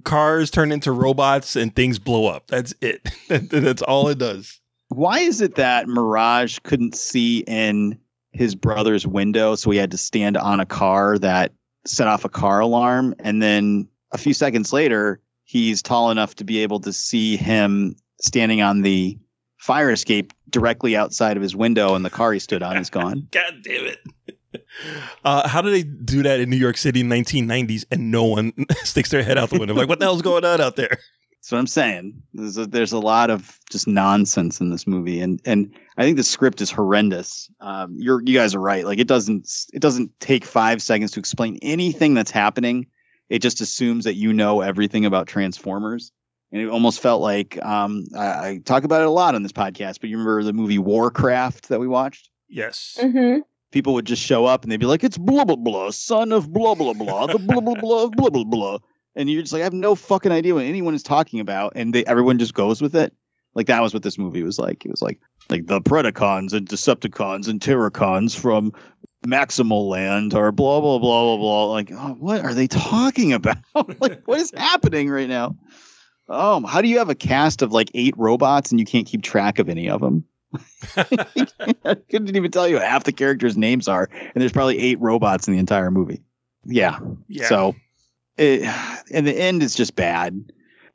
cars turn into robots and things blow up. That's it. That's all it does. why is it that mirage couldn't see in his brother's window so he had to stand on a car that set off a car alarm and then a few seconds later he's tall enough to be able to see him standing on the fire escape directly outside of his window and the car he stood on is gone God damn it. Uh, how do they do that in New York City in 1990s and no one sticks their head out the window? Like, what the hell's going on out there? That's what I'm saying. There's a, there's a lot of just nonsense in this movie, and and I think the script is horrendous. Um, you're you guys are right. Like it doesn't it doesn't take five seconds to explain anything that's happening. It just assumes that you know everything about Transformers, and it almost felt like um, I, I talk about it a lot on this podcast. But you remember the movie Warcraft that we watched? Yes. Mm-hmm. People would just show up and they'd be like, "It's blah blah blah, son of blah blah blah, the blah blah blah of blah blah blah," and you're just like, "I have no fucking idea what anyone is talking about," and they everyone just goes with it. Like that was what this movie was like. It was like like the Predacons and Decepticons and Terrorcons from Maximal Land or blah blah blah blah blah. Like, oh, what are they talking about? like, what is happening right now? Um, how do you have a cast of like eight robots and you can't keep track of any of them? I couldn't even tell you what half the characters' names are, and there's probably eight robots in the entire movie. Yeah. Yeah. So, it, and the end is just bad.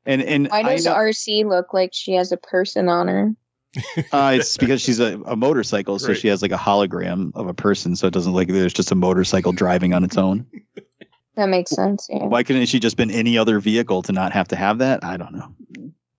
And and Why I does know- Arcee look like she has a person on her? uh, it's because she's a, a motorcycle, so Right. she has like a hologram of a person, so it doesn't look like there's just a motorcycle driving on its own. That makes sense. Yeah. Why couldn't she just been any other vehicle to not have to have that? I don't know.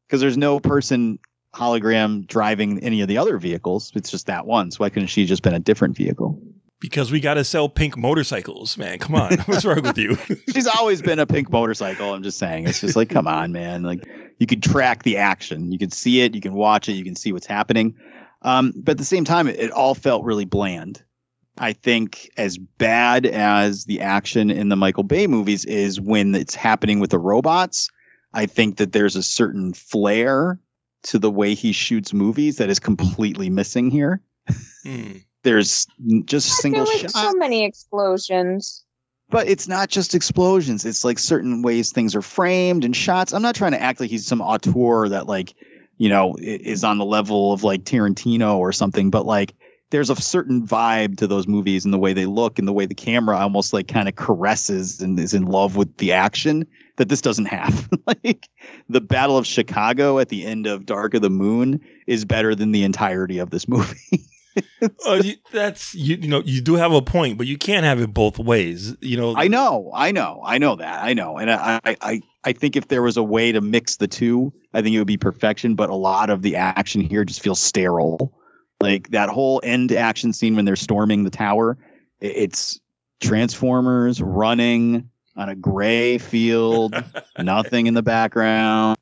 Because there's no person hologram driving any of the other vehicles. It's just that one. So why couldn't she just been a different vehicle? Because we got to sell pink motorcycles, man. Come on. What's wrong with you? She's always been a pink motorcycle. I'm just saying. It's just like, come on, man. Like you could track the action. You can see it. You can watch it. You can see what's happening. Um, but at the same time, it, it all felt really bland. I think as bad as the action in the Michael Bay movies is when it's happening with the robots, I think that there's a certain flair to the way he shoots movies that is completely missing here. Hmm. There's just I single feel like shots so many explosions. but it's not just explosions it's like certain ways things are framed and shots i'm not trying to act like he's some auteur that like you know is on the level of like tarantino or something but like there's a certain vibe to those movies and the way they look and the way the camera almost like kind of caresses and is in love with the action that this doesn't have like the battle of chicago at the end of dark of the moon is better than the entirety of this movie Oh, you, that's you. You know, you do have a point, but you can't have it both ways. You know, I know, I know, I know that, I know, and I, I, I think if there was a way to mix the two, I think it would be perfection. But a lot of the action here just feels sterile. Like that whole end action scene when they're storming the tower, it's Transformers running on a gray field, nothing in the background,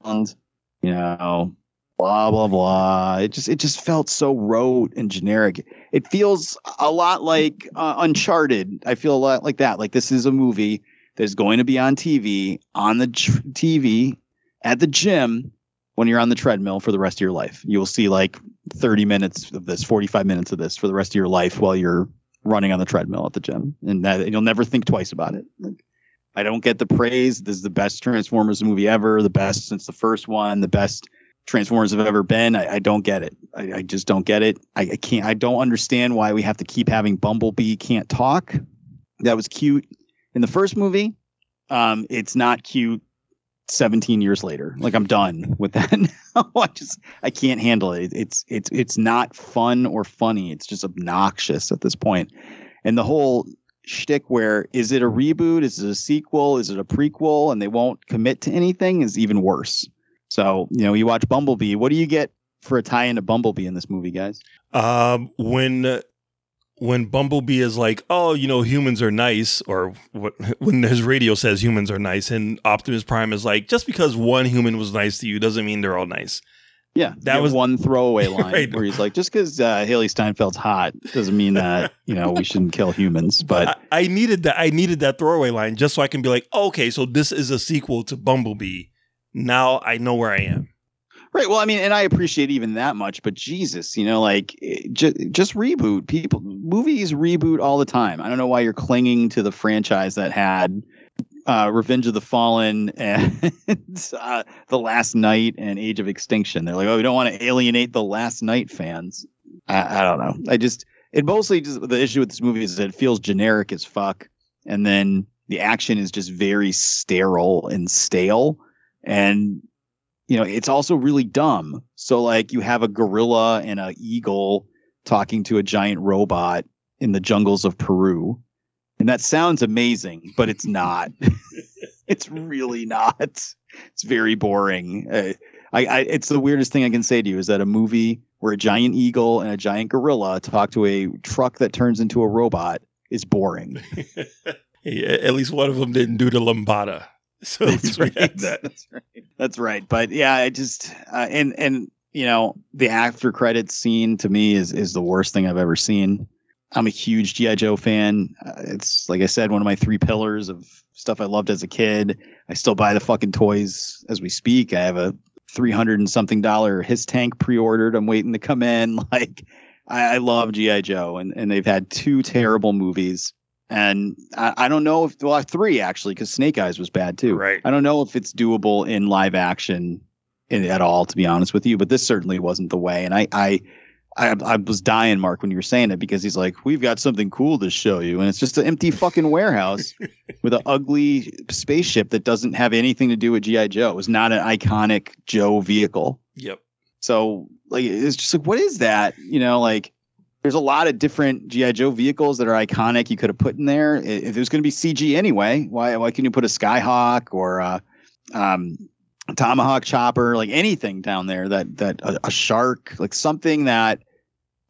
you know, blah blah blah. It just it just felt so rote and generic. It feels a lot like uh, Uncharted. I feel a lot like that. Like this is a movie that is going to be on TV on the tr- TV at the gym when you're on the treadmill for the rest of your life. You will see like 30 minutes of this, 45 minutes of this for the rest of your life while you're running on the treadmill at the gym, and that and you'll never think twice about it. Like, I don't get the praise. This is the best Transformers movie ever, the best since the first one, the best Transformers have ever been. I, I don't get it. I, I just don't get it. I, I can't. I don't understand why we have to keep having Bumblebee can't talk. That was cute in the first movie. Um, it's not cute 17 years later. Like I'm done with that now. I just I can't handle it. It's it's it's not fun or funny. It's just obnoxious at this point. And the whole shtick where is it a reboot? Is it a sequel? Is it a prequel? And they won't commit to anything is even worse. So, you know, you watch Bumblebee. What do you get for a tie into Bumblebee in this movie, guys? Um, when when Bumblebee is like, oh, you know, humans are nice, or what when his radio says humans are nice, and Optimus Prime is like, just because one human was nice to you doesn't mean they're all nice. Yeah, That was one throwaway line Right. where he's like, "Just because uh, Hailee Steinfeld's hot doesn't mean that you know we shouldn't kill humans." But I, I needed that. I needed that throwaway line just so I can be like, okay, so this is a sequel to Bumblebee. Now I know where I am. Right. Well, I mean, and I appreciate even that much, but Jesus, you know, like just just reboot. People movies reboot all the time. I don't know why you're clinging to the franchise that had uh, Revenge of the Fallen and uh, The Last Knight and Age of Extinction. They're like, oh, we don't want to alienate the Last Knight fans. I, I don't know. I just it mostly just the issue with this movie is that it feels generic as fuck, and then the action is just very sterile and stale, and you know, it's also really dumb. So like you have a gorilla and a eagle talking to a giant robot in the jungles of Peru. And that sounds amazing, but it's not. it's really not. It's very boring. Uh, I, I it's the weirdest thing I can say to you is that a movie where a giant eagle and a giant gorilla talk to a truck that turns into a robot is boring. Hey, at least one of them didn't do the lambada. So we had that. That's right. That's right. But yeah, I just uh, and and you know the after credits scene to me is is the worst thing I've ever seen. I'm a huge GI Joe fan. Uh, it's like I said, one of my three pillars of stuff I loved as a kid. I still buy the fucking toys as we speak. I have a three hundred and something dollar HISS tank pre-ordered. I'm waiting to come in. Like I, I love GI Joe, and and they've had two terrible movies. And I, I don't know if well three actually because Snake Eyes was bad too. Right. I don't know if it's doable in live action in, at all, to be honest with you. But this certainly wasn't the way. And I, I, I, I was dying, Mark, when you were saying it because he's like, "We've got something cool to show you," and it's just an empty fucking warehouse with an ugly spaceship that doesn't have anything to do with GI Joe. It was not an iconic Joe vehicle. Yep. So like it's just like what is that? You know, like there's a lot of different GI Joe vehicles that are iconic. You could have put in there. If it was going to be CG anyway, why why can you put a Skyhawk or a um, Tomahawk chopper, like anything down there that that a, a shark, like something that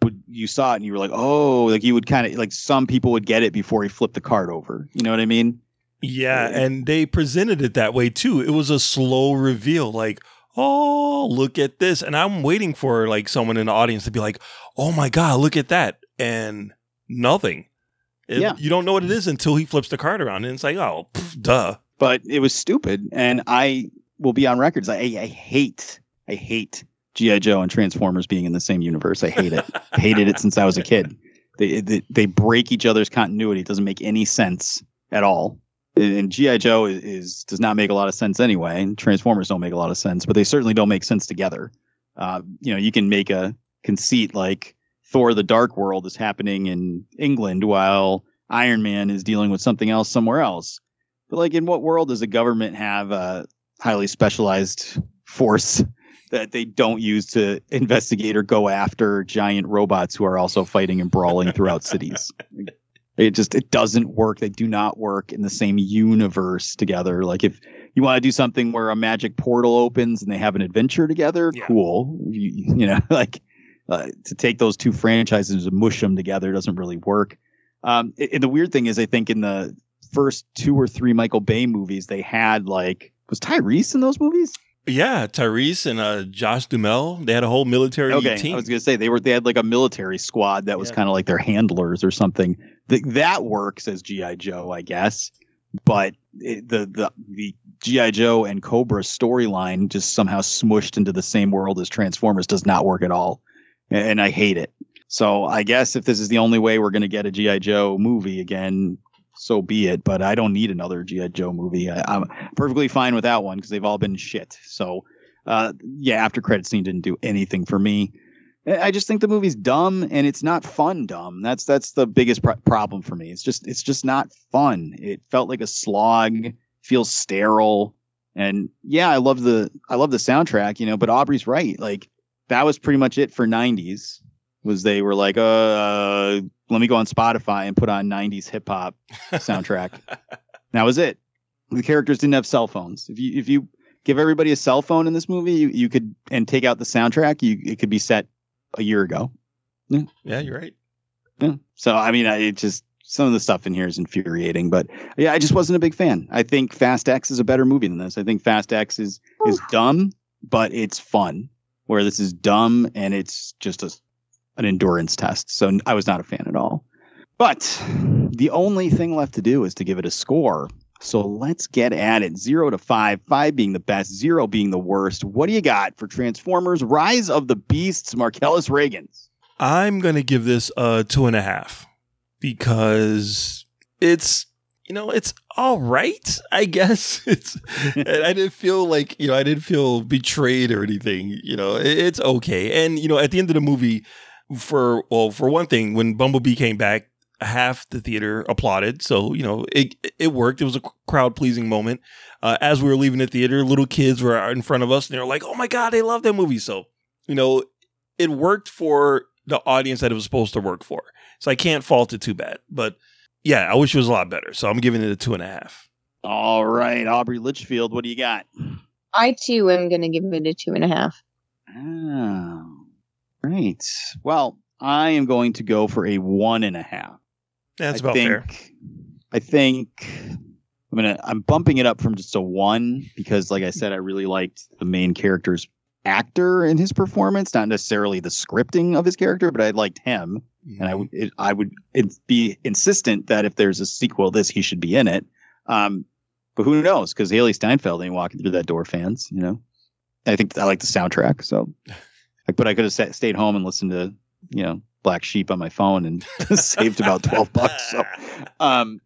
would you saw it and you were like, oh, like you would kind of like some people would get it before he flipped the card over. You know what I mean? Yeah, and they presented it that way too. It was a slow reveal, like, oh, look at this. And I'm waiting for like someone in the audience to be like, oh my God, look at that. And nothing. It- Yeah. You don't know what it is until he flips the card around. And it's like, oh, pff, duh. but it was stupid. And I will be on records. I, I hate, I hate GI Joe and Transformers being in the same universe. I hate it. Hated it since I was a kid. They, they they break each other's continuity. It doesn't make any sense at all. And, GI Joe is, is does not make a lot of sense anyway. And Transformers don't make a lot of sense, but they certainly don't make sense together. Uh, you know, you can make a conceit like Thor: The Dark World is happening in England while Iron Man is dealing with something else somewhere else. But like, in what world does the government have a highly specialized force that they don't use to investigate or go after giant robots who are also fighting and brawling throughout cities? It just it doesn't work. They do not work in the same universe together. Like if you want to do something where a magic portal opens and they have an adventure together, Yeah. cool. You, you know, like uh, to take those two franchises and mush them together doesn't really work. Um, and the weird thing is, I think in the first two or three Michael Bay movies, they had like was Tyrese in those movies? Yeah, Tyrese and uh, Josh Duhamel, they had a whole military Okay, team. I was gonna say they were they had like a military squad that was Yeah. kind of like their handlers or something. Th- that works as GI Joe, I guess. But it, the the the GI Joe and Cobra storyline just somehow smushed into the same world as Transformers does not work at all, and, and I hate it. So I guess if this is the only way we're gonna get a GI Joe movie again, so be it. But I don't need another GI Joe movie. I, I'm perfectly fine with that one because they've all been shit. So uh, yeah, after credit scene didn't do anything for me. I just think the movie's dumb and it's not fun. Dumb. That's that's the biggest pro- problem for me. It's just it's just not fun. It felt like a slog. Feels sterile. And yeah, I love the I love the soundtrack, you know. But Aubrey's right. Like that was pretty much it for '90s. Was they were like, uh, let me go on Spotify and put on '90s hip hop soundtrack. that was it. The characters didn't have cell phones. If you if you give everybody a cell phone in this movie, you, you could and take out the soundtrack, you it could be set a year ago. yeah, yeah you're right. Yeah. So I mean, I it just some of the stuff in here is infuriating, but yeah, I just wasn't a big fan. I think Fast X is a better movie than this. I think Fast X is is dumb, but it's fun. where this is dumb and it's just a, an endurance test. So I was not a fan at all. But the only thing left to do is to give it a score. So let's get at it. Zero to five, five being the best, zero being the worst. What do you got for Transformers Rise of the Beasts, Marcellus Reagans? I'm going to give this a two and a half because it's, you know, it's all right, I guess. It's, I didn't feel like, you know, I didn't feel betrayed or anything. You know, it's okay. And, you know, at the end of the movie, for, well, for one thing, when Bumblebee came back, half the theater applauded. So, you know, it, it worked. It was a crowd pleasing moment. Uh, as we were leaving the theater, little kids were in front of us and they were like, oh my God, they love that movie. So, you know, it worked for the audience that it was supposed to work for. So I can't fault it too bad. But yeah, I wish it was a lot better. So I'm giving it a two and a half. All right, Aubrey Litchfield, what do you got? I too am going to give it a two and a half. Oh, right. Well, I am going to go for a one and a half. That's I about think, fair. I think I'm gonna I'm bumping it up from just a one because, like I said, I really liked the main character's actor and his performance, not necessarily the scripting of his character, but I liked him, and I would it, I would be insistent that if there's a sequel, this he should be in it. Um, but who knows? Because Hailee Steinfeld ain't walking through that door, fans. You know, I think I like the soundtrack, so. But I could have stayed home and listened to you know Black Sheep on my phone and saved about twelve bucks. So, um,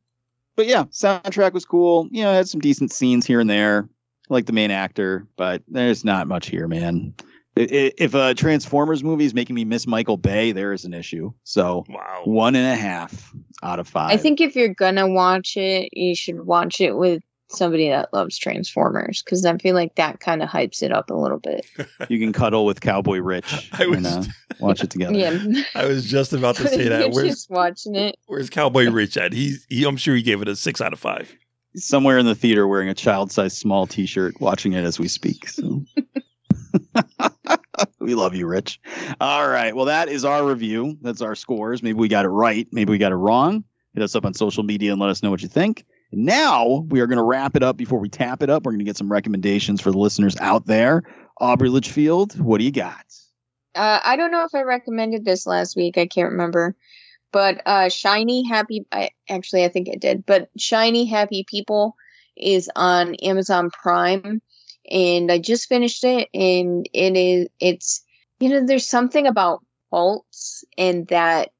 but yeah, soundtrack was cool. You know, it had some decent scenes here and there, like the main actor, but there's not much here, man. I- i- If a Transformers movie is making me miss Michael Bay, there is an issue. So Wow. one and a half out of five. I think if you're gonna watch it, you should watch it with somebody that loves Transformers because I feel like that kind of hypes it up a little bit. you can cuddle with Cowboy Rich I was- and uh, watch it together. Yeah, I was just about to say You're that. Where's just watching it. Where's Cowboy Rich at? He's he, I'm sure he gave it a six out of five. Somewhere in the theater wearing a child-sized small T-shirt, watching it as we speak. So. we love you, Rich. All right. Well, that is our review. That's our scores. Maybe we got it right. Maybe we got it wrong. Hit us up on social media and let us know what you think. And now we are going to wrap it up before we tap it up. We're going to get some recommendations for the listeners out there. Aubrey Litchfield, what do you got? Uh, I don't know if I recommended this last week. I can't remember. But uh, Shiny Happy, I, actually, I think I did. But Shiny Happy People is on Amazon Prime, and I just finished it. And it is, it's, you know, there's something about cults and that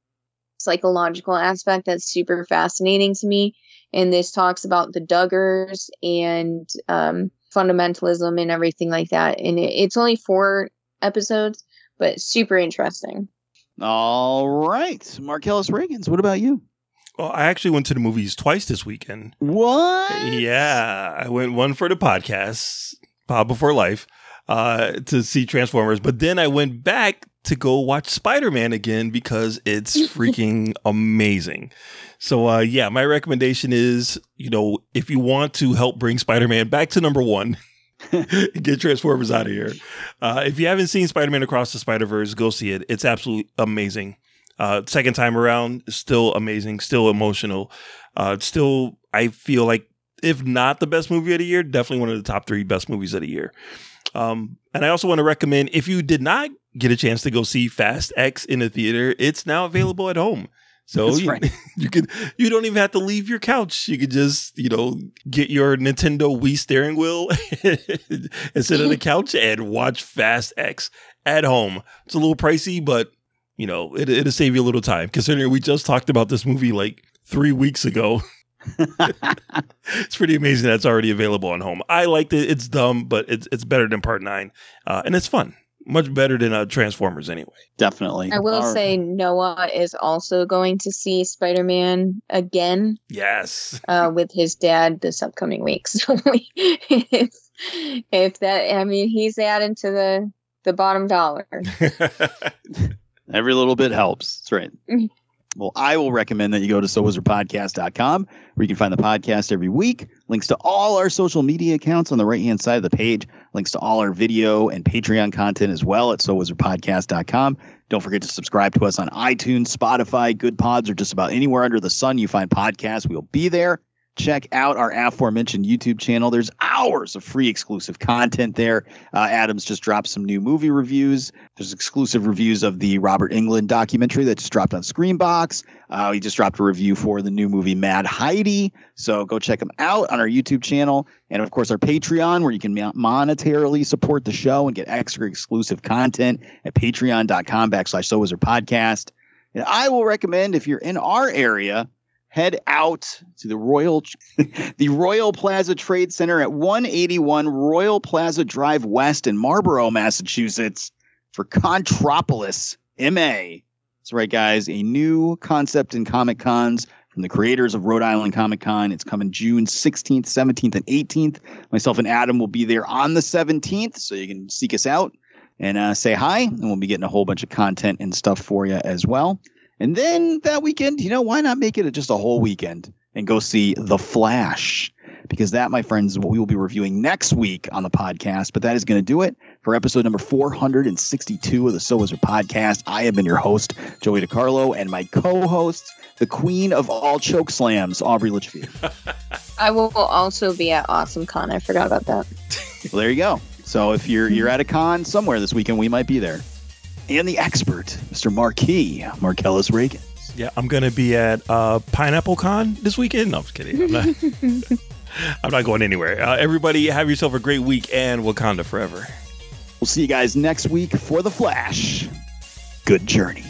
psychological aspect that's super fascinating to me. And this talks about the Duggars and um, fundamentalism and everything like that. And it, it's only four episodes but super interesting. All right. Marcellus Reagans, what about you? Well, I actually went to the movies twice this weekend. What? Yeah, I went one for the podcast, Pod Before Life, uh, to see Transformers, but then I went back to go watch Spider Man again because it's freaking amazing. So, uh, yeah, my recommendation is, you know, if you want to help bring Spider Man back to number one. get Transformers out of here. Uh, if you haven't seen Spider Man Across the Spider Verse, go see it. It's absolutely amazing. Uh, second time around, still amazing, still emotional. Uh, still, I feel like if not the best movie of the year, definitely one of the top three best movies of the year. Um, and I also want to recommend if you did not get a chance to go see Fast X in the theater, it's now available at home. So That's you, right. you could you don't even have to leave your couch. You could just you know get your Nintendo Wii steering wheel and sit on the couch and watch Fast X at home. It's a little pricey, but you know it, it'll save you a little time. Considering we just talked about this movie like three weeks ago. it's pretty amazing that it's already available on home. I liked it. It's dumb, but it's it's better than Part Nine, uh, and it's fun. Much better than uh, Transformers, anyway. Definitely. I will All right. say Noah is also going to see Spider Man again Yes. uh, with his dad this upcoming week. So if, if that, I mean, he's adding to the the bottom dollar. Every little bit helps. That's right. Well, I will recommend that you go to sowizardpodcast.com where you can find the podcast every week. Links to all our social media accounts on the right hand side of the page. Links to all our video and Patreon content as well at sowizardpodcast.com. Don't forget to subscribe to us on iTunes, Spotify, Good Pods, or just about anywhere under the sun you find podcasts. We'll be there. Check out our aforementioned YouTube channel. There's hours of free exclusive content there. Uh, Adams just dropped some new movie reviews. There's exclusive reviews of the Robert Englund documentary that just dropped on Screambox. Uh, he just dropped a review for the new movie Mad Heidi. So go check them out on our YouTube channel. And of course, our Patreon, where you can monetarily support the show and get extra exclusive content at patreon.com backslash so our podcast. And I will recommend if you're in our area, head out to the Royal the Royal Plaza Trade Center at 181 Royal Plaza Drive West in Marlborough, Massachusetts for Contropolis MA. That's right, guys. A new concept in Comic Cons from the creators of Rhode Island Comic Con. It's coming June 16th, 17th, and 18th. Myself and Adam will be there on the 17th, so you can seek us out and uh, say hi, and we'll be getting a whole bunch of content and stuff for you as well. And then that weekend, you know, why not make it just a whole weekend and go see The Flash? Because that, my friends, is what we will be reviewing next week on the podcast. But that is going to do it for episode number 462 of the So Wizard podcast. I have been your host, Joey DiCarlo, and my co host, the queen of all choke slams, Aubrey Litchfield. I will also be at Awesome Con. I forgot about that. well, there you go. So if you're you're at a con somewhere this weekend, we might be there and the expert, Mr. Marquis Marcellus Reagan. Yeah, I'm going to be at uh, Pineapple Con this weekend. No, I'm just kidding. I'm not, I'm not going anywhere. Uh, everybody, have yourself a great week and Wakanda forever. We'll see you guys next week for The Flash. Good journey.